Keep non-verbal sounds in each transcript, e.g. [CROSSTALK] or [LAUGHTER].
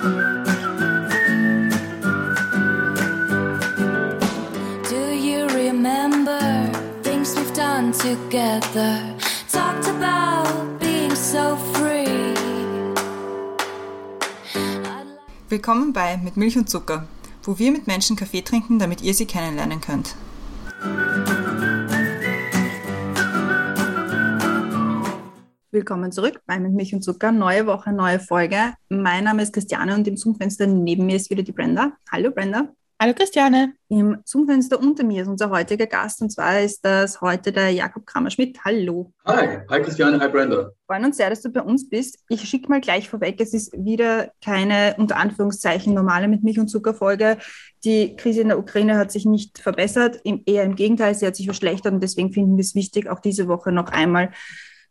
Do you remember things we've done together? Talked about being so free. Willkommen bei Mit Milch und Zucker, wo wir mit Menschen Kaffee trinken, damit ihr sie kennenlernen könnt. Willkommen zurück bei Mit Milch und Zucker. Neue Woche, neue Folge. Mein Name ist Christiane und im Zoomfenster neben mir ist wieder die Brenda. Hallo Brenda. Hallo Christiane. Im Zoomfenster unter mir ist unser heutiger Gast und zwar ist das heute der Jakob Kramer-Schmidt. Hallo. Hi, hi Christiane, hi Brenda. Wir freuen uns sehr, dass du bei uns bist. Ich schicke mal gleich vorweg, es ist wieder keine unter Anführungszeichen normale mit Milch und Zucker Folge. Die Krise in der Ukraine hat sich nicht verbessert, eher im Gegenteil, sie hat sich verschlechtert und deswegen finden wir es wichtig, auch diese Woche noch einmal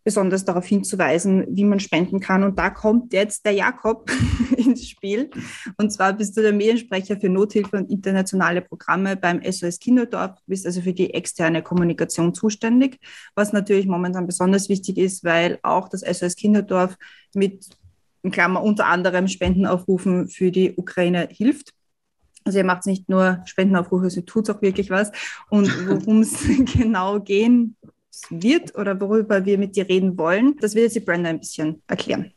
besonders darauf hinzuweisen, wie man spenden kann. Und da kommt jetzt der Jakob [LAUGHS] ins Spiel. Und zwar bist du der Mediensprecher für Nothilfe und internationale Programme beim SOS Kinderdorf. Bist also für die externe Kommunikation zuständig, was natürlich momentan besonders wichtig ist, weil auch das SOS Kinderdorf mit in Klammer unter anderem Spendenaufrufen für die Ukraine hilft. Also ihr macht nicht nur Spendenaufrufe, sondern tut auch wirklich was. Und worum es [LAUGHS] genau gehen wird oder worüber wir mit dir reden wollen, das wird jetzt die Brenda ein bisschen erklären.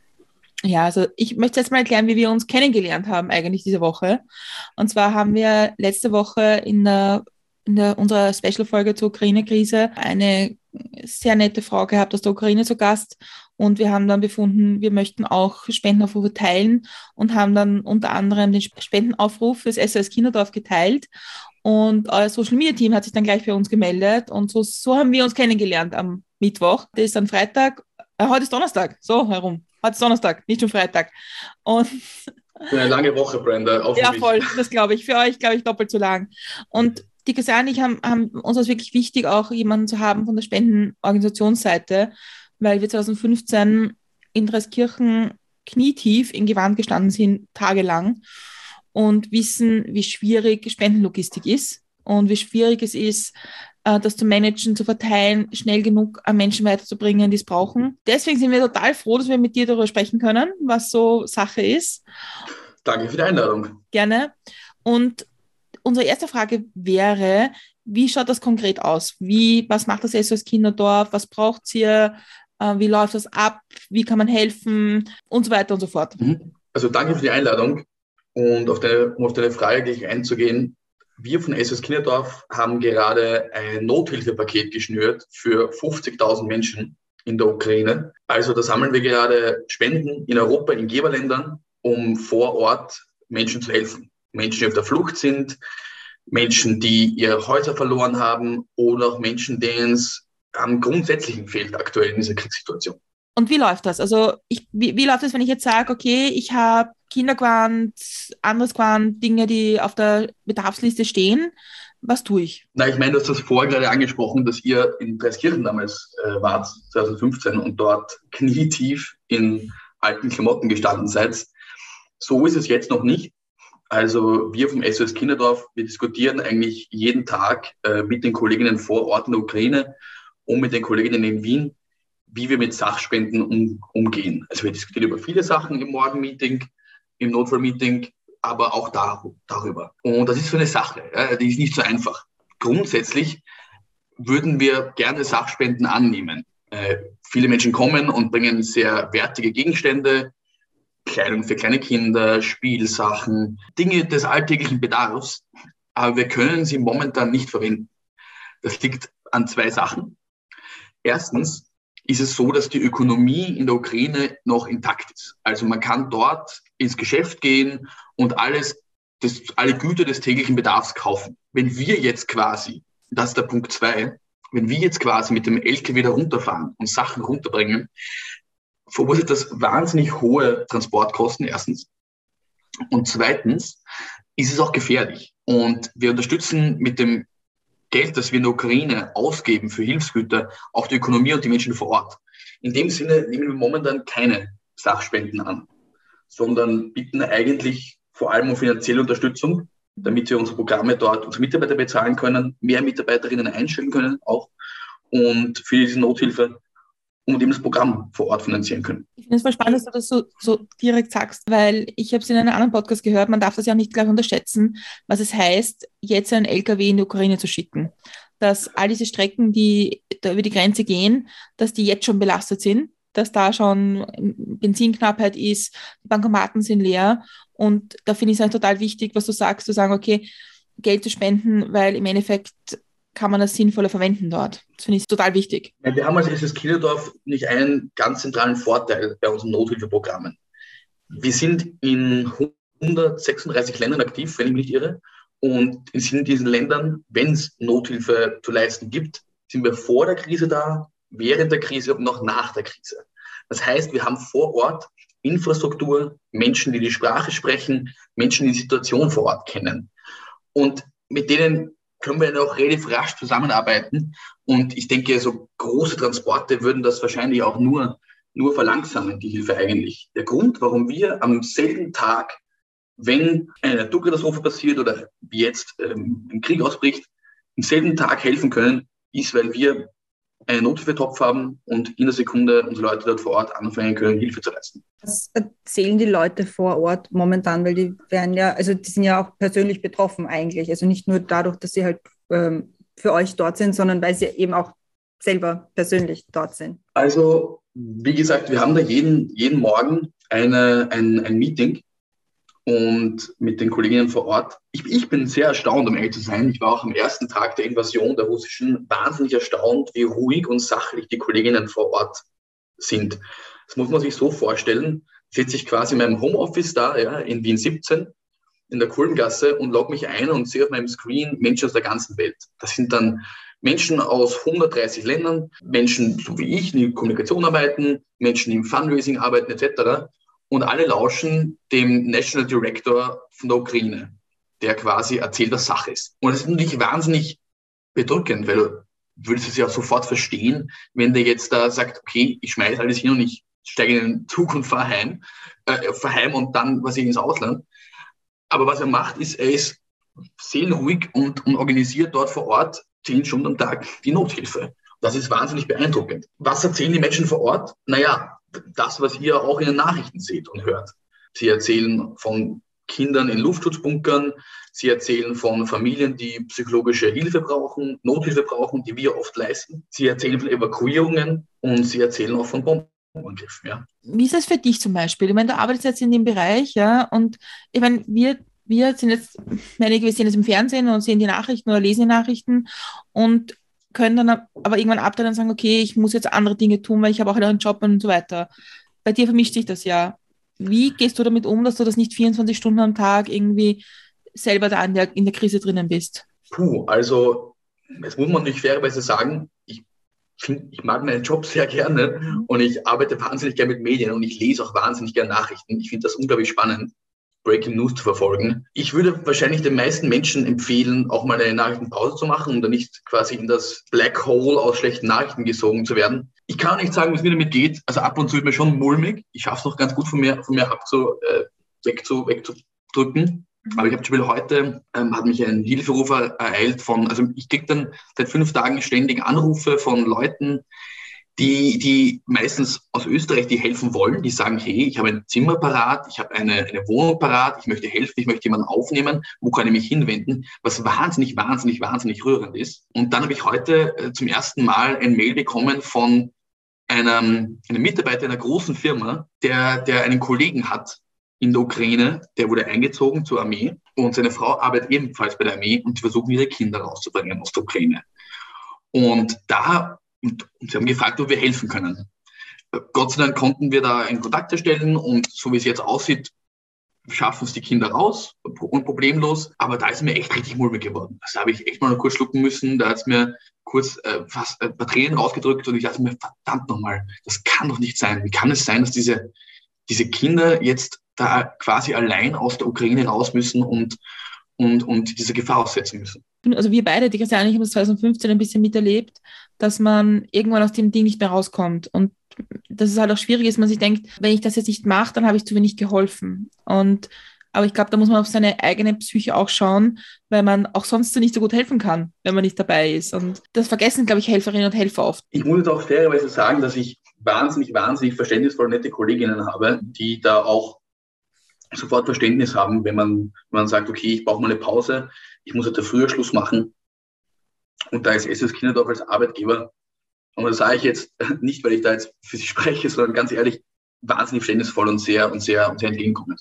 Ja, also ich möchte jetzt mal erklären, wie wir uns kennengelernt haben eigentlich diese Woche. Und zwar haben wir letzte Woche in der in der, unserer Special-Folge zur Ukraine-Krise eine sehr nette Frau gehabt aus der Ukraine zu Gast. Und wir haben dann befunden, wir möchten auch Spendenaufrufe teilen und haben dann unter anderem den Spendenaufruf fürs SOS Kinderdorf geteilt. Und euer Social Media Team hat sich dann gleich für uns gemeldet. Und so, so haben wir uns kennengelernt am Mittwoch. Das ist dann Freitag, äh, heute ist Donnerstag, so herum. Heute ist Donnerstag, nicht schon Freitag. Und eine lange Woche, Brenda. Ja, voll, das glaube ich. Für euch, glaube ich, doppelt so lang. Und die Christian und ich haben, haben uns als wirklich wichtig, auch jemanden zu haben von der Spendenorganisationsseite, weil wir 2015 in Dreskirchen knietief in Gewand gestanden sind, tagelang und wissen, wie schwierig Spendenlogistik ist und wie schwierig es ist, äh, das zu managen, zu verteilen, schnell genug an Menschen weiterzubringen, die es brauchen. Deswegen sind wir total froh, dass wir mit dir darüber sprechen können, was so Sache ist. Danke für die Einladung. Gerne. Und unsere erste Frage wäre, wie schaut das konkret aus? Wie, was macht das SOS Kinderdorf? Was braucht ihr? Äh, wie läuft das ab? Wie kann man helfen? Und so weiter und so fort. Mhm. Also danke für die Einladung. Und auf deine, um auf deine Frage gleich einzugehen, wir von SOS Kinderdorf haben gerade ein Nothilfepaket geschnürt für 50.000 Menschen in der Ukraine. Also da sammeln wir gerade Spenden in Europa, in Geberländern, um vor Ort Menschen zu helfen. Menschen, die auf der Flucht sind, Menschen, die ihre Häuser verloren haben oder auch Menschen, denen es am Grundsätzlichen fehlt aktuell in dieser Kriegssituation. Und wie läuft das? Also ich, wie, wie läuft das, wenn ich jetzt sage, okay, ich habe Kinderquant, anderes Quant, Dinge, die auf der Bedarfsliste stehen. Was tue ich? Na, ich meine, du hast das vorher gerade angesprochen, dass ihr in Dreiskirchen damals äh, wart, 2015, und dort knietief in alten Klamotten gestanden seid. So ist es jetzt noch nicht. Also wir vom SOS Kinderdorf, wir diskutieren eigentlich jeden Tag äh, mit den Kolleginnen vor Ort in der Ukraine und mit den Kolleginnen in Wien, wie wir mit Sachspenden um, umgehen. Also wir diskutieren über viele Sachen im Morgenmeeting, im Notfallmeeting, aber auch da, darüber. Und das ist so eine Sache, ja, die ist nicht so einfach. Grundsätzlich würden wir gerne Sachspenden annehmen. Äh, viele Menschen kommen und bringen sehr wertige Gegenstände, Kleidung für kleine Kinder, Spielsachen, Dinge des alltäglichen Bedarfs, aber wir können sie momentan nicht verwenden. Das liegt an zwei Sachen. Erstens ist es so, dass die Ökonomie in der Ukraine noch intakt ist. Also man kann dort ins Geschäft gehen und alles, das, alle Güter des täglichen Bedarfs kaufen. Wenn wir jetzt quasi, das ist der Punkt zwei, wenn wir jetzt quasi mit dem LKW da runterfahren und Sachen runterbringen, verursacht das wahnsinnig hohe Transportkosten, erstens. Und zweitens ist es auch gefährlich. Und wir unterstützen mit dem Geld, das wir in der Ukraine ausgeben für Hilfsgüter, auch die Ökonomie und die Menschen vor Ort. In dem Sinne nehmen wir momentan keine Sachspenden an, sondern bitten eigentlich vor allem um finanzielle Unterstützung, damit wir unsere Programme dort, unsere Mitarbeiter bezahlen können, mehr Mitarbeiterinnen einstellen können auch und für diese Nothilfe eben das Programm vor Ort finanzieren können. Ich finde es voll spannend, dass du das so, so direkt sagst, weil ich habe es in einem anderen Podcast gehört, man darf das ja nicht gleich unterschätzen, was es heißt, jetzt einen LKW in die Ukraine zu schicken. Dass all diese Strecken, die da über die Grenze gehen, dass die jetzt schon belastet sind, dass da schon Benzinknappheit ist, die Bankomaten sind leer. Und da finde ich es halt total wichtig, was du sagst, zu sagen, okay, Geld zu spenden, weil im Endeffekt kann man das sinnvoller verwenden dort. Das finde ich total wichtig. Wir haben als SS Kinderdorf nicht einen ganz zentralen Vorteil bei unseren Nothilfeprogrammen. Wir sind in 136 Ländern aktiv, wenn ich mich nicht irre. Und in diesen Ländern, wenn es Nothilfe zu leisten gibt, sind wir vor der Krise da, während der Krise und noch nach der Krise. Das heißt, wir haben vor Ort Infrastruktur, Menschen, die die Sprache sprechen, Menschen, die die Situation vor Ort kennen. Und mit denen können wir auch relativ rasch zusammenarbeiten. Und ich denke, so große Transporte würden das wahrscheinlich auch nur, nur verlangsamen, die Hilfe eigentlich. Der Grund, warum wir am selben Tag, wenn eine Naturkatastrophe passiert oder wie jetzt ähm, ein Krieg ausbricht, am selben Tag helfen können, ist, weil wir einen Nothilfetopf haben und in der Sekunde unsere Leute dort vor Ort anfangen können, Hilfe zu leisten. Was erzählen die Leute vor Ort momentan? Weil die werden ja, also die sind ja auch persönlich betroffen eigentlich. Also nicht nur dadurch, dass sie halt ähm, für euch dort sind, sondern weil sie eben auch selber persönlich dort sind. Also, wie gesagt, wir haben da jeden, jeden Morgen eine, ein, ein Meeting und mit den Kolleginnen vor Ort. Ich, ich, bin sehr erstaunt, um ehrlich zu sein. Ich war auch am ersten Tag der Invasion der russischen wahnsinnig erstaunt, wie ruhig und sachlich die Kolleginnen vor Ort sind. Das muss man sich so vorstellen. Sitze ich quasi in meinem Homeoffice da, ja, in Wien 17, in der Kulmgasse und logge mich ein und sehe auf meinem Screen Menschen aus der ganzen Welt. Das sind dann Menschen aus 130 Ländern, Menschen so wie ich, die in Kommunikation arbeiten, Menschen, die im Fundraising arbeiten etc und alle lauschen dem National Director von der Ukraine, der quasi erzählt, was Sache ist. Und das ist natürlich wahnsinnig bedrückend, weil du würdest es ja sofort verstehen, wenn der jetzt da sagt, okay, ich schmeiße alles hin und ich steige in den Zug und fahre heim, äh, fahr heim und dann was ich ins Ausland. Aber was er macht, ist, er ist seelenruhig und, und organisiert dort vor Ort zehn Stunden am Tag die Nothilfe. Das ist wahnsinnig beeindruckend. Was erzählen die Menschen vor Ort? Naja, das, was ihr auch in den Nachrichten seht und hört. Sie erzählen von Kindern in Luftschutzbunkern, sie erzählen von Familien, die psychologische Hilfe brauchen, Nothilfe brauchen, die wir oft leisten. Sie erzählen von Evakuierungen und sie erzählen auch von Bombenangriffen. Ja. Wie ist das für dich zum Beispiel? Ich meine, du arbeitest jetzt in dem Bereich, ja, und ich meine, wir wir sind jetzt, einige, wir sehen es im Fernsehen und sehen die Nachrichten oder lesen die Nachrichten und können dann aber irgendwann abteilen und sagen, okay, ich muss jetzt andere Dinge tun, weil ich habe auch einen Job und so weiter. Bei dir vermischt sich das ja. Wie gehst du damit um, dass du das nicht 24 Stunden am Tag irgendwie selber da in der, in der Krise drinnen bist? Puh, also das muss man nicht fairerweise sagen, ich finde, ich mag meinen Job sehr gerne und ich arbeite wahnsinnig gerne mit Medien und ich lese auch wahnsinnig gerne Nachrichten. Ich finde das unglaublich spannend. Breaking News zu verfolgen. Ich würde wahrscheinlich den meisten Menschen empfehlen, auch mal eine Nachrichtenpause zu machen, um dann nicht quasi in das Black Hole aus schlechten Nachrichten gesogen zu werden. Ich kann nicht sagen, wie es mir damit geht. Also ab und zu ist mir schon mulmig. Ich schaffe es noch ganz gut von mir, von mir abzu, äh, wegzu, wegzudrücken. Mhm. Aber ich habe zum Beispiel heute, ähm, hat mich ein Hilferufer ereilt von, also ich kriege dann seit fünf Tagen ständig Anrufe von Leuten, die, die meistens aus Österreich, die helfen wollen, die sagen, hey, ich habe ein Zimmer parat, ich habe eine, eine Wohnung parat, ich möchte helfen, ich möchte jemanden aufnehmen, wo kann ich mich hinwenden, was wahnsinnig, wahnsinnig, wahnsinnig rührend ist. Und dann habe ich heute äh, zum ersten Mal ein Mail bekommen von einem, einem Mitarbeiter einer großen Firma, der, der einen Kollegen hat in der Ukraine, der wurde eingezogen zur Armee und seine Frau arbeitet ebenfalls bei der Armee und die versuchen ihre Kinder rauszubringen aus der Ukraine. Und da und, und sie haben gefragt, ob wir helfen können. Gott sei Dank konnten wir da einen Kontakt erstellen und so wie es jetzt aussieht, schaffen es die Kinder raus und problemlos. Aber da ist mir echt richtig mulmig geworden. Also da habe ich echt mal kurz schlucken müssen. Da hat es mir kurz äh, fast ein paar Tränen rausgedrückt und ich dachte mir, verdammt nochmal, das kann doch nicht sein. Wie kann es sein, dass diese, diese Kinder jetzt da quasi allein aus der Ukraine raus müssen und, und, und dieser Gefahr aussetzen müssen? Also wir beide, die Christiane, ich habe das 2015 ein bisschen miterlebt, dass man irgendwann aus dem Ding nicht mehr rauskommt. Und das ist halt auch schwierig, dass man sich denkt, wenn ich das jetzt nicht mache, dann habe ich zu wenig geholfen. Und Aber ich glaube, da muss man auf seine eigene Psyche auch schauen, weil man auch sonst nicht so gut helfen kann, wenn man nicht dabei ist. Und das vergessen, glaube ich, Helferinnen und Helfer oft. Ich muss jetzt auch fairerweise sagen, dass ich wahnsinnig, wahnsinnig verständnisvolle, nette Kolleginnen habe, die da auch sofort Verständnis haben, wenn man, wenn man sagt, okay, ich brauche mal eine Pause, ich muss heute früher Schluss machen. Und da ist SS Kinderdorf als Arbeitgeber, und das sage ich jetzt [LAUGHS] nicht, weil ich da jetzt für Sie spreche, sondern ganz ehrlich, wahnsinnig verständnisvoll und sehr, und sehr, und sehr entgegenkommend.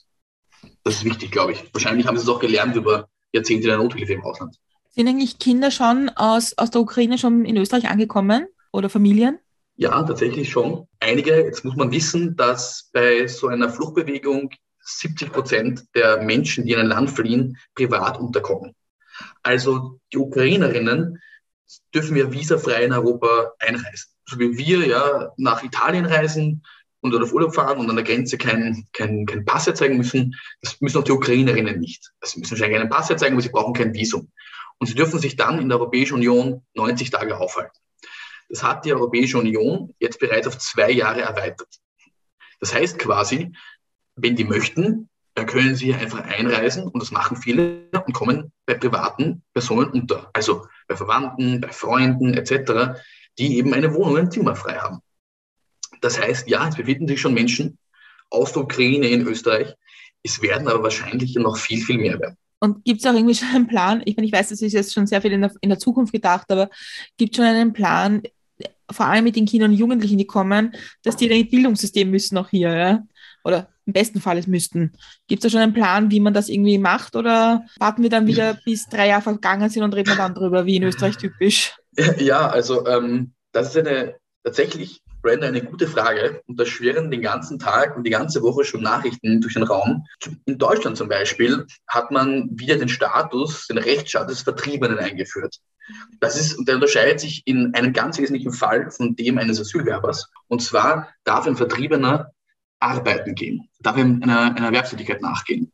Das ist wichtig, glaube ich. Wahrscheinlich haben sie es auch gelernt über Jahrzehnte in der Nothilfe im Ausland. Sind eigentlich Kinder schon aus, aus der Ukraine schon in Österreich angekommen oder Familien? Ja, tatsächlich schon. Einige, jetzt muss man wissen, dass bei so einer Fluchtbewegung 70 Prozent der Menschen, die in ein Land fliehen, privat unterkommen. Also die Ukrainerinnen dürfen wir visafrei in Europa einreisen. So wie wir ja nach Italien reisen, und auf Urlaub fahren und an der Grenze keinen kein, kein Pass zeigen müssen. Das müssen auch die Ukrainerinnen nicht. Sie müssen wahrscheinlich einen Pass zeigen, aber sie brauchen kein Visum. Und sie dürfen sich dann in der Europäischen Union 90 Tage aufhalten. Das hat die Europäische Union jetzt bereits auf zwei Jahre erweitert. Das heißt quasi, wenn die möchten, dann können sie einfach einreisen und das machen viele und kommen bei privaten Personen unter. Also bei Verwandten, bei Freunden etc., die eben eine Wohnung, ein Zimmer frei haben. Das heißt, ja, es befinden sich schon Menschen aus der Ukraine in Österreich. Es werden aber wahrscheinlich noch viel, viel mehr werden. Und gibt es auch irgendwie schon einen Plan? Ich meine, ich weiß, das ist jetzt schon sehr viel in der, in der Zukunft gedacht, aber gibt es schon einen Plan, vor allem mit den Kindern und Jugendlichen, die kommen, dass die in das Bildungssystem müssen auch hier, ja? Oder im besten Fall es müssten. Gibt es da schon einen Plan, wie man das irgendwie macht? Oder warten wir dann wieder, bis drei Jahre vergangen sind und reden wir dann drüber, wie in Österreich typisch? Ja, also ähm, das ist eine tatsächlich Brenda, eine gute Frage. Und da schwirren den ganzen Tag und die ganze Woche schon Nachrichten durch den Raum. In Deutschland zum Beispiel hat man wieder den Status, den Rechtsstaat des Vertriebenen eingeführt. Das ist, der unterscheidet sich in einem ganz wesentlichen Fall von dem eines Asylwerbers. Und zwar darf ein Vertriebener arbeiten gehen, darf einer, einer Erwerbstätigkeit nachgehen.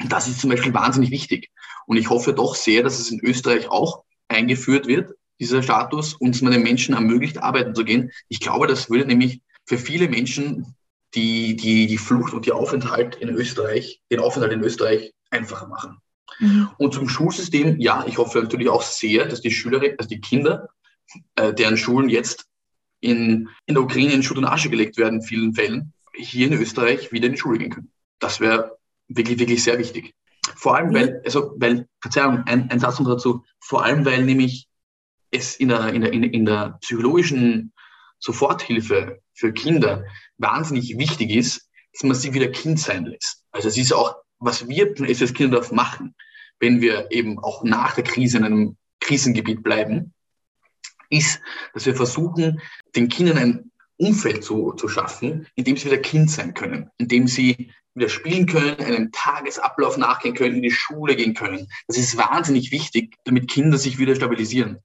Und das ist zum Beispiel wahnsinnig wichtig. Und ich hoffe doch sehr, dass es in Österreich auch eingeführt wird, dieser Status, uns man den Menschen ermöglicht, arbeiten zu gehen. Ich glaube, das würde nämlich für viele Menschen die, die, die Flucht und die Aufenthalt in Österreich, den Aufenthalt in Österreich einfacher machen. Mhm. Und zum Schulsystem, ja, ich hoffe natürlich auch sehr, dass die Schülerinnen, also die Kinder, äh, deren Schulen jetzt in, in der Ukraine in Schutt und Asche gelegt werden, in vielen Fällen, hier in Österreich wieder in die Schule gehen können. Das wäre wirklich, wirklich sehr wichtig. Vor allem, weil, also, weil, Verzeihung, ein, ein Satz noch dazu, vor allem, weil nämlich es in der, in der, in der psychologischen Soforthilfe für Kinder wahnsinnig wichtig ist, dass man sie wieder Kind sein lässt. Also es ist auch, was wir von SS Kinderdorf machen, wenn wir eben auch nach der Krise in einem Krisengebiet bleiben, ist, dass wir versuchen, den Kindern ein Umfeld zu, zu schaffen, in dem sie wieder Kind sein können, in dem sie wieder spielen können, einem Tagesablauf nachgehen können, in die Schule gehen können. Das ist wahnsinnig wichtig, damit Kinder sich wieder stabilisieren.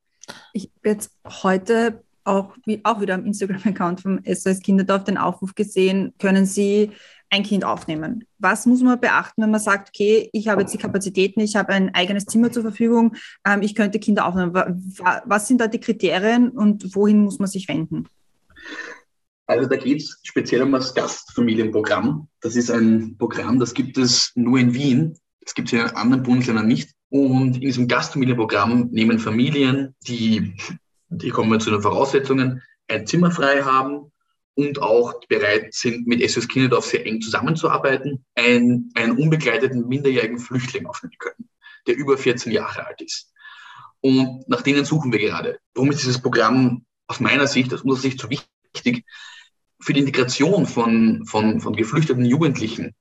Ich habe jetzt heute auch, auch wieder am Instagram-Account vom SOS Kinderdorf den Aufruf gesehen, können Sie ein Kind aufnehmen. Was muss man beachten, wenn man sagt, okay, ich habe jetzt die Kapazitäten, ich habe ein eigenes Zimmer zur Verfügung, ähm, ich könnte Kinder aufnehmen. Was sind da die Kriterien und wohin muss man sich wenden? Also da geht es speziell um das Gastfamilienprogramm. Das ist ein Programm, das gibt es nur in Wien. Das gibt es in anderen Bundesländern nicht. Und in diesem Gastfamilienprogramm nehmen Familien, die, die kommen zu den Voraussetzungen, ein Zimmer frei haben und auch bereit sind, mit SOS Kinderdorf sehr eng zusammenzuarbeiten, einen, einen unbegleiteten minderjährigen Flüchtling aufnehmen können, der über 14 Jahre alt ist. Und nach denen suchen wir gerade. Warum ist dieses Programm aus meiner Sicht, aus unserer Sicht so wichtig? Für die Integration von, von, von geflüchteten Jugendlichen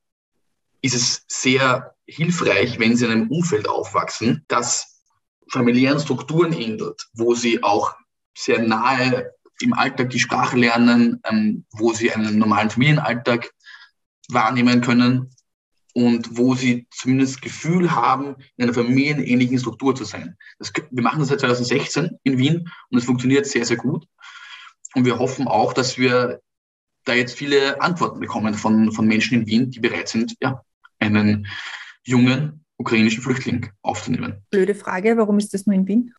ist es sehr hilfreich, wenn sie in einem Umfeld aufwachsen, das familiären Strukturen ähnelt, wo sie auch sehr nahe im Alltag die Sprache lernen, ähm, wo sie einen normalen Familienalltag wahrnehmen können und wo sie zumindest Gefühl haben, in einer familienähnlichen Struktur zu sein. Das, wir machen das seit 2016 in Wien und es funktioniert sehr, sehr gut. Und wir hoffen auch, dass wir da jetzt viele Antworten bekommen von, von Menschen in Wien, die bereit sind, ja, einen jungen ukrainischen Flüchtling aufzunehmen. Blöde Frage, warum ist das nur in Wien?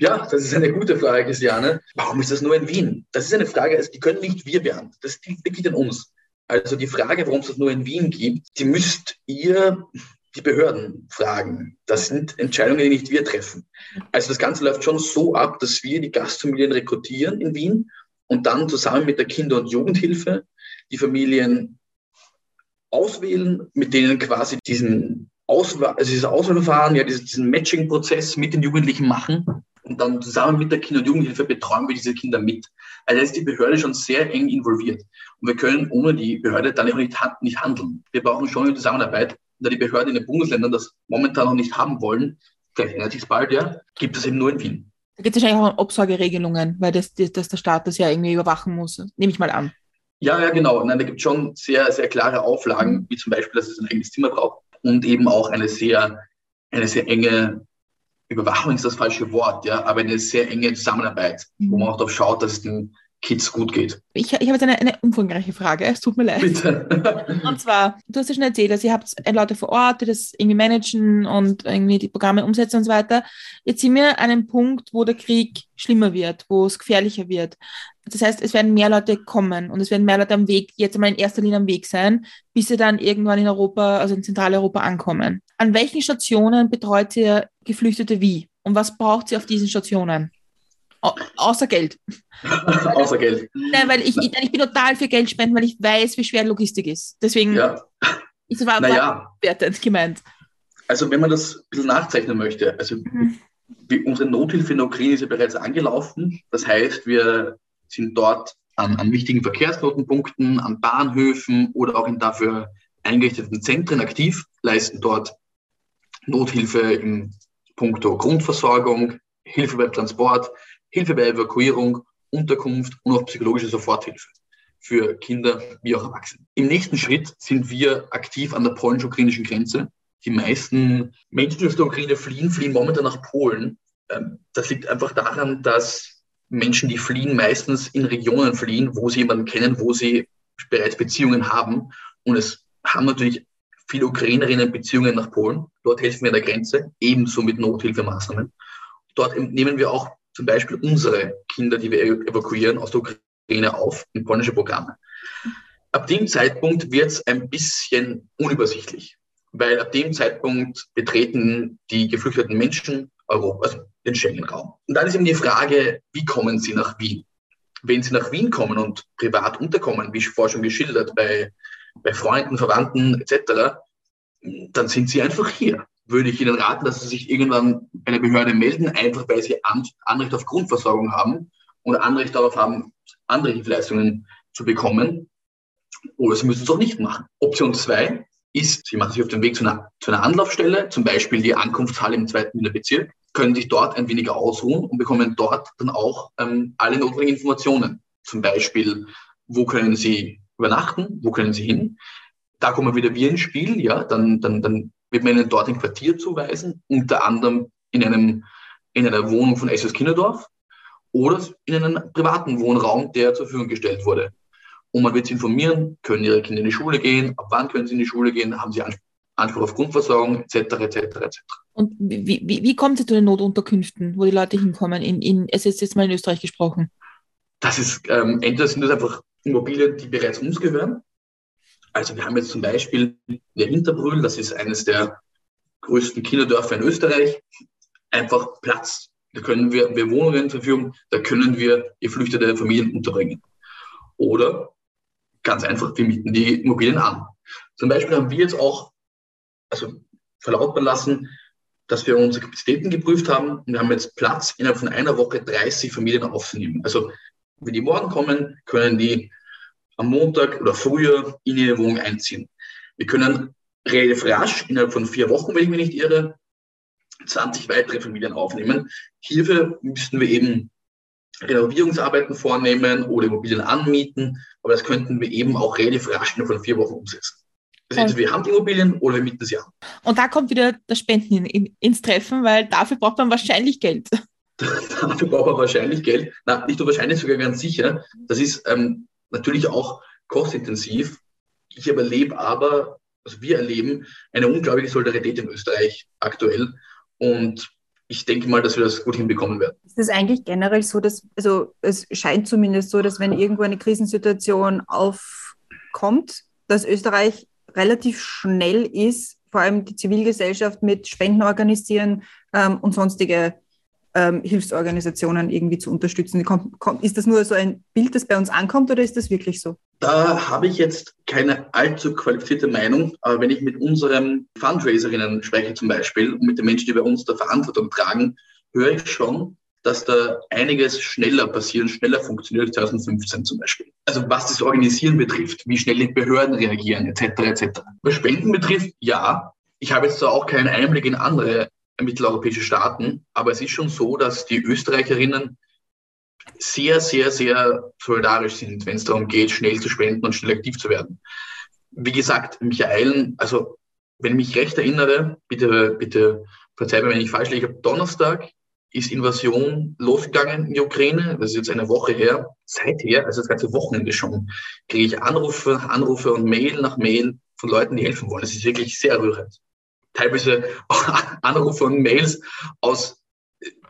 Ja, das ist eine gute Frage, Christiane. Warum ist das nur in Wien? Das ist eine Frage, die können nicht wir beantworten. Das liegt wirklich an uns. Also die Frage, warum es das nur in Wien gibt, die müsst ihr die Behörden fragen. Das sind Entscheidungen, die nicht wir treffen. Also das Ganze läuft schon so ab, dass wir die Gastfamilien rekrutieren in Wien und dann zusammen mit der Kinder- und Jugendhilfe die Familien auswählen, mit denen quasi diesen Auswahl, also dieses Auswahlverfahren, ja, diesen Matching-Prozess mit den Jugendlichen machen und dann zusammen mit der Kinder- und Jugendhilfe betreuen wir diese Kinder mit. Also da ist die Behörde schon sehr eng involviert. Und wir können ohne die Behörde dann auch nicht, nicht handeln. Wir brauchen schon eine Zusammenarbeit. Da die Behörden in den Bundesländern das momentan noch nicht haben wollen, vielleicht sich bald, ja, gibt es eben nur in Wien. Da gibt es wahrscheinlich auch Obsorgeregelungen, weil das, das, das der Staat das ja irgendwie überwachen muss, nehme ich mal an. Ja, ja, genau. Nein, da gibt es schon sehr, sehr klare Auflagen, wie zum Beispiel, dass es ein eigenes Zimmer braucht und eben auch eine sehr, eine sehr enge Überwachung ist das falsche Wort, ja, aber eine sehr enge Zusammenarbeit, wo man auch darauf schaut, dass den Kids gut geht. Ich, ich habe jetzt eine, eine umfangreiche Frage, es tut mir leid. Bitte. [LAUGHS] Und zwar, du hast ja schon erzählt, dass ihr habt Leute vor Ort, die das irgendwie managen und irgendwie die Programme umsetzen und so weiter. Jetzt sind wir an einem Punkt, wo der Krieg schlimmer wird, wo es gefährlicher wird. Das heißt, es werden mehr Leute kommen und es werden mehr Leute am Weg, jetzt einmal in erster Linie am Weg sein, bis sie dann irgendwann in Europa, also in Zentraleuropa ankommen. An welchen Stationen betreut ihr Geflüchtete wie? Und was braucht sie auf diesen Stationen? Au außer Geld. [LAUGHS] außer Geld. Nein, weil ich, ich, ich bin total für Geld spenden, weil ich weiß, wie schwer Logistik ist. Deswegen Ja. ist es war Naja, wertend gemeint. also wenn man das ein bisschen nachzeichnen möchte, also Mhm. wie, unsere Nothilfe in der Ukraine ist ja bereits angelaufen. Das heißt, wir sind dort an, an wichtigen Verkehrsknotenpunkten, an Bahnhöfen oder auch in dafür eingerichteten Zentren aktiv, leisten dort Nothilfe im Punkto Grundversorgung, Hilfe beim Transport, Hilfe bei Evakuierung, Unterkunft und auch psychologische Soforthilfe für Kinder wie auch Erwachsene. Im nächsten Schritt sind wir aktiv an der polnisch-ukrainischen Grenze. Die meisten Menschen, die aus der Ukraine fliehen, fliehen momentan nach Polen. Ähm, Das liegt einfach daran, dass Menschen, die fliehen, meistens in Regionen fliehen, wo sie jemanden kennen, wo sie bereits Beziehungen haben. Und es haben natürlich viele Ukrainerinnen Beziehungen nach Polen. Dort helfen wir an der Grenze, ebenso mit Nothilfemaßnahmen. Dort nehmen wir auch zum Beispiel unsere Kinder, die wir evakuieren, aus der Ukraine auf in polnische Programme. Ab dem Zeitpunkt wird es ein bisschen unübersichtlich, weil ab dem Zeitpunkt betreten die geflüchteten Menschen Europa, also den Schengen-Raum. Und dann ist eben die Frage, wie kommen sie nach Wien? Wenn sie nach Wien kommen und privat unterkommen, wie vorher schon geschildert, bei, bei Freunden, Verwandten etc., dann sind sie einfach hier. Würde ich Ihnen raten, dass Sie sich irgendwann bei der Behörde melden, einfach weil Sie An Anrecht auf Grundversorgung haben und Anrecht darauf haben, andere Hilfeleistungen zu bekommen. Oder Sie müssen es auch nicht machen. Option zwei ist, Sie machen sich auf den Weg zu einer, zu einer Anlaufstelle, zum Beispiel die Ankunftshalle im zweiten Wiener Bezirk, können sich dort ein wenig ausruhen und bekommen dort dann auch ähm, alle notwendigen Informationen. Zum Beispiel, wo können Sie übernachten, wo können Sie hin. Da kommen wieder wir ins Spiel, ja, dann, dann, dann wird man ihnen dort ein Quartier zuweisen, unter anderem in, einem, in einer Wohnung von SS Kinderdorf oder in einem privaten Wohnraum, der zur Verfügung gestellt wurde. Und man wird sie informieren, können ihre Kinder in die Schule gehen, ab wann können sie in die Schule gehen, haben sie Anspruch auf Grundversorgung, etc., etc., etc. Und wie, wie, wie kommt es zu den Notunterkünften, wo die Leute hinkommen? In, in, es ist jetzt mal in Österreich gesprochen. Das ist, ähm, entweder sind das einfach Immobilien, die bereits uns gehören. Also wir haben jetzt zum Beispiel der Hinterbrühl, das ist eines der größten Kinderdörfer in Österreich, einfach Platz. Da können wir, wir Wohnungen zur Verfügung, da können wir geflüchtete Familien unterbringen. Oder ganz einfach, wir mieten die Immobilien an. Zum Beispiel haben wir jetzt auch also verlautbaren lassen, dass wir unsere Kapazitäten geprüft haben und wir haben jetzt Platz, innerhalb von einer Woche 30 Familien aufzunehmen. Also wenn die morgen kommen, können die am Montag oder früher in ihre Wohnung einziehen. Wir können relativ rasch, innerhalb von vier Wochen, wenn ich mich nicht irre, 20 weitere Familien aufnehmen. Hierfür müssten wir eben Renovierungsarbeiten vornehmen oder Immobilien anmieten, aber das könnten wir eben auch relativ rasch innerhalb von vier Wochen umsetzen. Das heißt, wir haben die Immobilien oder wir mieten sie an. Und da kommt wieder das Spenden in, in, ins Treffen, weil dafür braucht man wahrscheinlich Geld. [LAUGHS] dafür braucht man wahrscheinlich Geld. Na, nicht nur wahrscheinlich, sogar ganz sicher. Das ist ähm, natürlich auch kostintensiv. Ich erlebe aber, also wir erleben eine unglaubliche Solidarität in Österreich aktuell. Und ich denke mal, dass wir das gut hinbekommen werden. Ist es eigentlich generell so, dass, also es scheint zumindest so, dass wenn irgendwo eine Krisensituation auf, kommt, dass Österreich relativ schnell ist, vor allem die Zivilgesellschaft mit Spenden organisieren ähm, und sonstige ähm, Hilfsorganisationen irgendwie zu unterstützen. Ist das nur so ein Bild, das bei uns ankommt oder ist das wirklich so? Da habe ich jetzt keine allzu qualifizierte Meinung, aber wenn ich mit unseren Fundraiserinnen spreche zum Beispiel und mit den Menschen, die bei uns der Verantwortung tragen, höre ich schon, dass da einiges schneller passiert, schneller funktioniert als 2015 zum Beispiel. Also was das Organisieren betrifft, wie schnell die Behörden reagieren, etc. etc. Was Spenden betrifft, ja. Ich habe jetzt zwar auch keinen Einblick in andere mitteleuropäische Staaten, aber es ist schon so, dass die Österreicherinnen sehr, sehr, sehr solidarisch sind, wenn es darum geht, schnell zu spenden und schnell aktiv zu werden. Wie gesagt, Michael, also wenn ich mich recht erinnere, bitte, bitte verzeih mir, wenn ich falsch liege, Donnerstag ist Invasion losgegangen in die Ukraine. Das ist jetzt eine Woche her. Seither, also das ganze Wochenende schon, kriege ich Anrufe, Anrufe und Mail nach Mail von Leuten, die helfen wollen. Das ist wirklich sehr rührend. Teilweise [LAUGHS] Anrufe und Mails aus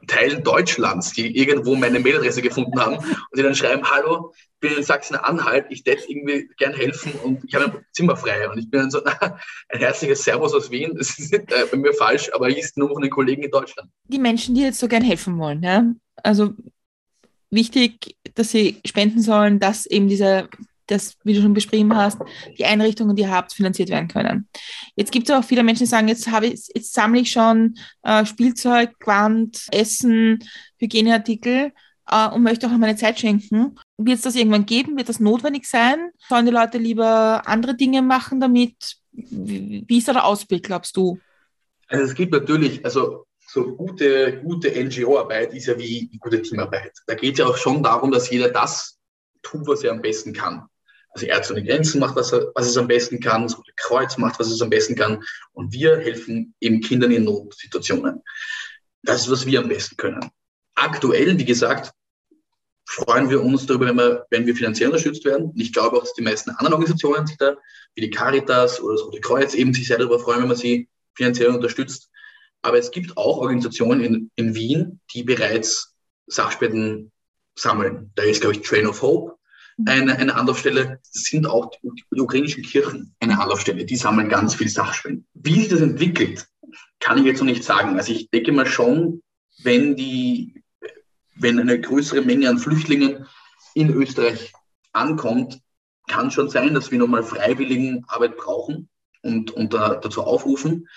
Teilen Deutschlands, die irgendwo meine Mailadresse gefunden haben und die dann schreiben, hallo, ich bin in Sachsen-Anhalt, ich hätte irgendwie gern helfen und ich habe ein Zimmer frei. Und ich bin dann so, na, [LAUGHS] ein herzliches Servus aus Wien, das ist äh, bei mir falsch, aber ich ist nur von den Kollegen in Deutschland. Die Menschen, die jetzt so gern helfen wollen, ja, also wichtig, dass sie spenden sollen, dass eben diese dass, wie du schon beschrieben hast, die Einrichtungen, die ihr habt, finanziert werden können. Jetzt gibt es auch viele Menschen, die sagen, jetzt, habe ich, jetzt sammle ich schon äh, Spielzeug, Quant, Essen, Hygieneartikel äh, und möchte auch meine Zeit schenken. Wird es das irgendwann geben? Wird das notwendig sein? Sollen die Leute lieber andere Dinge machen damit? Wie, wie ist da der Ausblick, glaubst du? Also es gibt natürlich, also so gute, gute NGO-Arbeit ist ja wie gute Teamarbeit. Da geht es ja auch schon darum, dass jeder das tut, was er am besten kann. Also Ärzte ohne Grenzen macht, was, er, was es am besten kann, das Rote Kreuz macht, was es am besten kann. Und wir helfen eben Kindern in Notsituationen. Das ist, was wir am besten können. Aktuell, wie gesagt, freuen wir uns darüber, wenn wir, wenn wir finanziell unterstützt werden. Und ich glaube auch, dass die meisten anderen Organisationen sich da, wie die Caritas oder das Rote Kreuz, eben sich sehr darüber freuen, wenn man sie finanziell unterstützt. Aber es gibt auch Organisationen in, in Wien, die bereits Sachspenden sammeln. Da ist, glaube ich, Train of Hope eine, eine Anlaufstelle. Sind auch die, die ukrainischen Kirchen eine Anlaufstelle. Die sammeln ganz viel Sachspenden. Wie sich das entwickelt, kann ich jetzt noch nicht sagen. Also ich denke mal schon, wenn die, wenn eine größere Menge an Flüchtlingen in Österreich ankommt, kann schon sein, dass wir nochmal freiwilligen Arbeit brauchen und, und da, dazu aufrufen.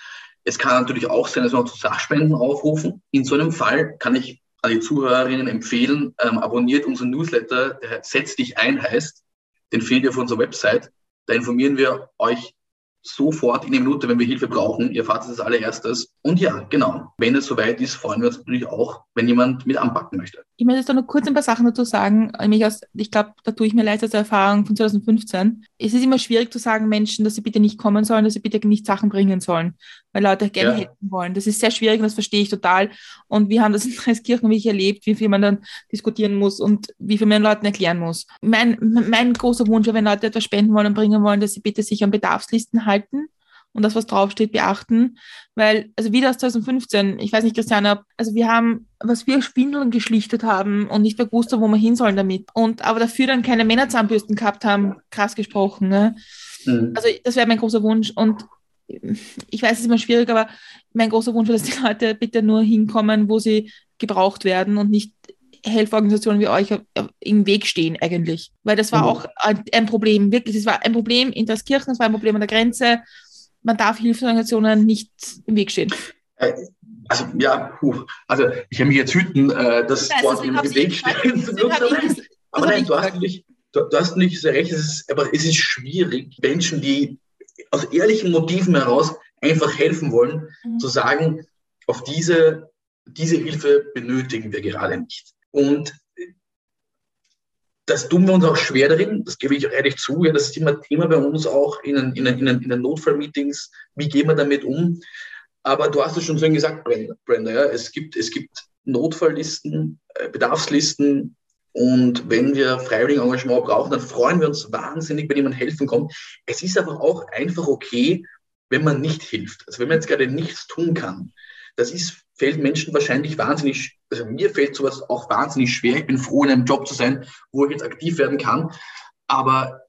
Es kann natürlich auch sein, dass wir auch zu Sachspenden aufrufen. In so einem Fall kann ich an die Zuhörerinnen empfehlen, ähm, abonniert unseren Newsletter, der Setz dich ein heißt. Den findet ihr auf unserer Website. Da informieren wir euch sofort in der Minute, wenn wir Hilfe brauchen. Ihr fahrt es als allererstes. Und ja, genau, wenn es soweit ist, freuen wir uns natürlich auch, wenn jemand mit anpacken möchte. Ich möchte jetzt noch kurz ein paar Sachen dazu sagen. Ich glaube, da tue ich mir leid aus der Erfahrung von 2015. Es ist immer schwierig zu sagen Menschen, dass sie bitte nicht kommen sollen, dass sie bitte nicht Sachen bringen sollen, weil Leute gerne ja. helfen wollen. Das ist sehr schwierig und das verstehe ich total. Und wir haben das in [LAUGHS] Dreiskirchen wirklich erlebt, wie viel man dann diskutieren muss und wie viel man den Leuten erklären muss. Mein, mein großer Wunsch, wenn Leute etwas spenden wollen und bringen wollen, dass sie bitte sich an Bedarfslisten halten halten und das, was draufsteht, beachten. Weil, also wieder aus 2015, ich weiß nicht, Christiane, also wir haben, was wir Spindeln geschlichtet haben und nicht mehr gewusst haben, wo wir hin sollen damit. Und aber dafür dann keine Männerzahnbürsten gehabt haben, krass gesprochen. Ne? Mhm. Also das wäre mein großer Wunsch. Und ich weiß, es ist immer schwierig, aber mein großer Wunsch wäre, dass die Leute bitte nur hinkommen, wo sie gebraucht werden und nicht Helferorganisationen wie euch im Weg stehen eigentlich. Weil das war mhm. auch ein Problem, wirklich. Es war ein Problem in das Kirchen, es war ein Problem an der Grenze. Man darf Hilfsorganisationen nicht im Weg stehen. Äh, also ja, puh. also ich habe mich jetzt hüten, äh, das Wort im Weg stehen zu nutzen. Aber nein, du hast, nicht, du, du, hast nicht sehr recht, es ist, aber es ist schwierig, Menschen, die aus ehrlichen Motiven heraus einfach helfen wollen, mhm. zu sagen, auf diese, diese Hilfe benötigen wir gerade nicht. Und das tun wir uns auch schwer darin, das gebe ich ehrlich zu. Ja, das ist immer Thema bei uns auch in, in, in, in den Notfallmeetings. Wie gehen wir damit um? Aber du hast es schon so gesagt, Brenda. Brenda ja, es, gibt, es gibt Notfalllisten, äh, Bedarfslisten. Und wenn wir freiwilligen Engagement brauchen, dann freuen wir uns wahnsinnig, wenn jemand helfen kommt. Es ist aber auch einfach okay, wenn man nicht hilft. Also wenn man jetzt gerade nichts tun kann. Das ist fällt Menschen wahrscheinlich wahnsinnig, also mir fällt sowas auch wahnsinnig schwer. Ich bin froh, in einem Job zu sein, wo ich jetzt aktiv werden kann. Aber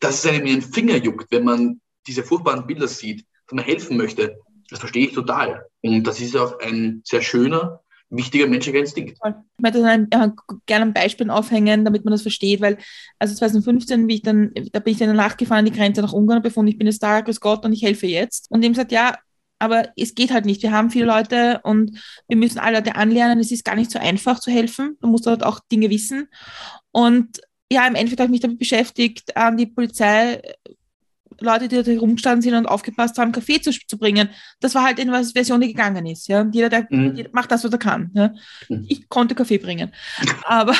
dass es einem in den Finger juckt, wenn man diese furchtbaren Bilder sieht, dass man helfen möchte, das verstehe ich total. Und das ist auch ein sehr schöner, wichtiger menschlicher Instinkt. Ich möchte äh, gerne ein Beispiel aufhängen, damit man das versteht, weil also 2015, wie ich dann, da bin ich dann nachgefahren die Grenze nach Ungarn und befunden, ich bin jetzt da, grüß Gott und ich helfe jetzt. Und dem sagt, ja, aber es geht halt nicht. Wir haben viele Leute und wir müssen alle Leute anlernen. Es ist gar nicht so einfach zu helfen. Man muss dort auch Dinge wissen. Und ja, im Endeffekt habe ich mich damit beschäftigt, an die Polizei Leute, die da rumgestanden sind und aufgepasst haben, Kaffee zu, zu bringen. Das war halt in was Version, die gegangen ist. Ja? Jeder, der mhm. jeder macht das, was er kann. Ja? Mhm. Ich konnte Kaffee bringen. Aber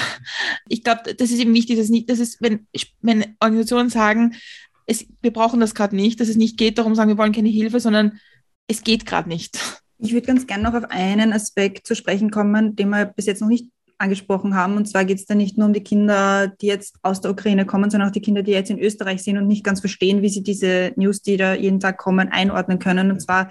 ich glaube, das ist eben wichtig, dass, nicht, dass es, wenn, wenn Organisationen sagen, es, wir brauchen das gerade nicht, dass es nicht geht darum, sagen, wir wollen keine Hilfe, sondern es geht gerade nicht. Ich würde ganz gerne noch auf einen Aspekt zu sprechen kommen, den wir bis jetzt noch nicht angesprochen haben. Und zwar geht es da nicht nur um die Kinder, die jetzt aus der Ukraine kommen, sondern auch die Kinder, die jetzt in Österreich sind und nicht ganz verstehen, wie sie diese News, die da jeden Tag kommen, einordnen können. Und zwar,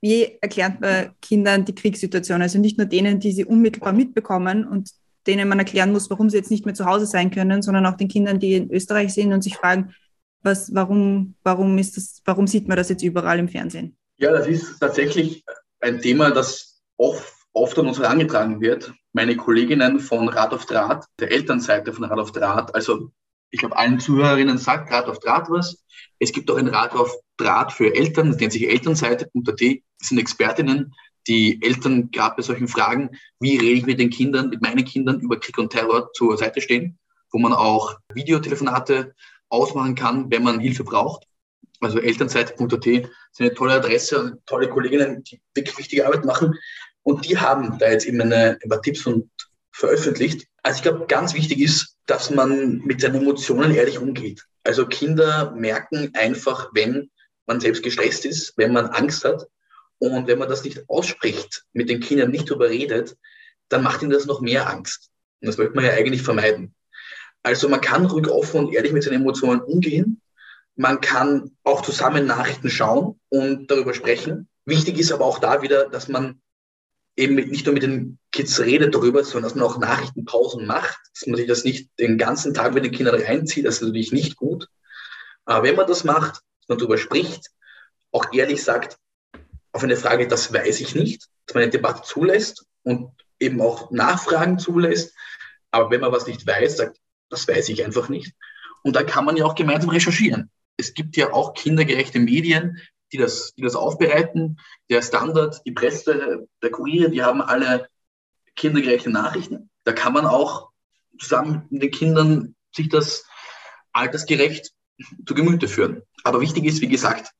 wie erklärt man Kindern die Kriegssituation? Also nicht nur denen, die sie unmittelbar mitbekommen und denen man erklären muss, warum sie jetzt nicht mehr zu Hause sein können, sondern auch den Kindern, die in Österreich sind und sich fragen, was, warum, warum, ist das, warum sieht man das jetzt überall im Fernsehen? Ja, das ist tatsächlich ein Thema, das oft, oft an uns herangetragen wird meine Kolleginnen von Rad auf Draht, der Elternseite von Rad auf Draht, also ich glaube, allen Zuhörerinnen sagt Rad auf Draht was. Es gibt auch ein Rad auf Draht für Eltern, das nennt sich Elternseite.at. Das sind Expertinnen, die Eltern gerade bei solchen Fragen, wie rede ich mit den Kindern, mit meinen Kindern über Krieg und Terror zur Seite stehen, wo man auch Videotelefonate ausmachen kann, wenn man Hilfe braucht. Also Elternseite.at ist eine tolle Adresse und tolle Kolleginnen, die wirklich wichtige Arbeit machen. Und die haben da jetzt eben eine, ein paar Tipps und veröffentlicht. Also ich glaube, ganz wichtig ist, dass man mit seinen Emotionen ehrlich umgeht. Also Kinder merken einfach, wenn man selbst gestresst ist, wenn man Angst hat. Und wenn man das nicht ausspricht, mit den Kindern nicht darüber redet, dann macht ihnen das noch mehr Angst. Und das möchte man ja eigentlich vermeiden. Also man kann ruhig offen und ehrlich mit seinen Emotionen umgehen. Man kann auch zusammen Nachrichten schauen und darüber sprechen. Wichtig ist aber auch da wieder, dass man eben nicht nur mit den Kids redet darüber, sondern dass man auch Nachrichtenpausen macht, dass man sich das nicht den ganzen Tag mit den Kindern reinzieht, das ist natürlich nicht gut. Aber wenn man das macht, dass man darüber spricht, auch ehrlich sagt, auf eine Frage, das weiß ich nicht, dass man eine Debatte zulässt und eben auch Nachfragen zulässt. Aber wenn man was nicht weiß, sagt, das weiß ich einfach nicht. Und da kann man ja auch gemeinsam recherchieren. Es gibt ja auch kindergerechte Medien, die das, die das aufbereiten. Der Standard, die Presse, der Kurier, die haben alle kindergerechte Nachrichten. Da kann man auch zusammen mit den Kindern sich das altersgerecht zu Gemüte führen. Aber wichtig ist, wie gesagt,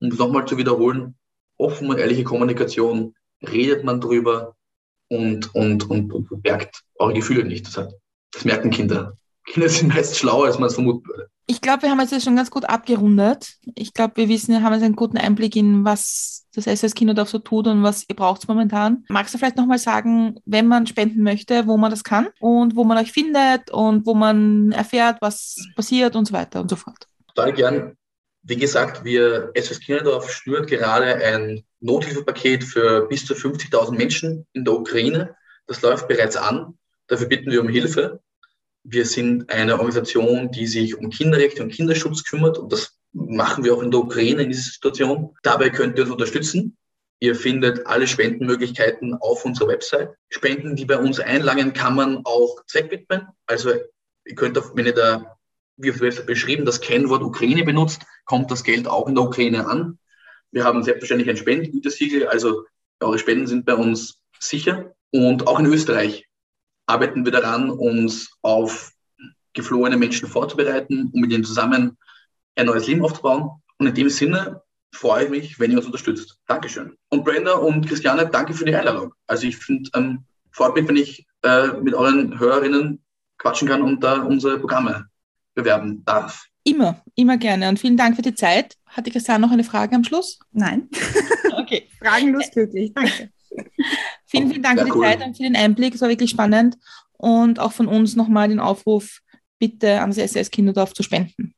um es nochmal zu wiederholen, offen und ehrliche Kommunikation, redet man drüber und, und, und, und merkt eure Gefühle nicht. Das merken Kinder. Kinder sind meist schlauer, als man es vermuten würde. Ich glaube, wir haben jetzt schon ganz gut abgerundet. Ich glaube, wir wissen, haben jetzt einen guten Einblick in, was das SS Kinderdorf so tut und was ihr braucht momentan. Magst du vielleicht nochmal sagen, wenn man spenden möchte, wo man das kann und wo man euch findet und wo man erfährt, was passiert und so weiter und so fort? Total gern. Wie gesagt, wir, SS Kinderdorf schnürt gerade ein Nothilfepaket für bis zu 50.000 Menschen in der Ukraine. Das läuft bereits an. Dafür bitten wir um Hilfe. Wir sind eine Organisation, die sich um Kinderrechte und Kinderschutz kümmert und das machen wir auch in der Ukraine in dieser Situation. Dabei könnt ihr uns unterstützen. Ihr findet alle Spendenmöglichkeiten auf unserer Website. Spenden, die bei uns einlangen, kann man auch zweckwidmen. Also ihr könnt, auf, wenn ihr da, wie auf der Website beschrieben, das Kennwort Ukraine benutzt, kommt das Geld auch in der Ukraine an. Wir haben selbstverständlich ein Spendengütesiegel, also eure Spenden sind bei uns sicher. Und auch in Österreich arbeiten wir daran, uns auf geflohene Menschen vorzubereiten, um mit ihnen zusammen ein neues Leben aufzubauen. Und in dem Sinne freue ich mich, wenn ihr uns unterstützt. Dankeschön. Und Brenda und Christiane, danke für die Einladung. Also ich finde, ähm, freut mich, wenn ich äh, mit euren Hörerinnen quatschen kann und da unsere Programme bewerben darf. Immer, immer gerne. Und vielen Dank für die Zeit. Hatte Christiane noch eine Frage am Schluss? Nein. Okay. [LAUGHS] Fragenlos glücklich. Danke. [LAUGHS] Vielen, vielen Dank für die cool. Zeit und für den Einblick. Es war wirklich spannend. Und auch von uns nochmal den Aufruf, bitte an das SS Kinderdorf zu spenden.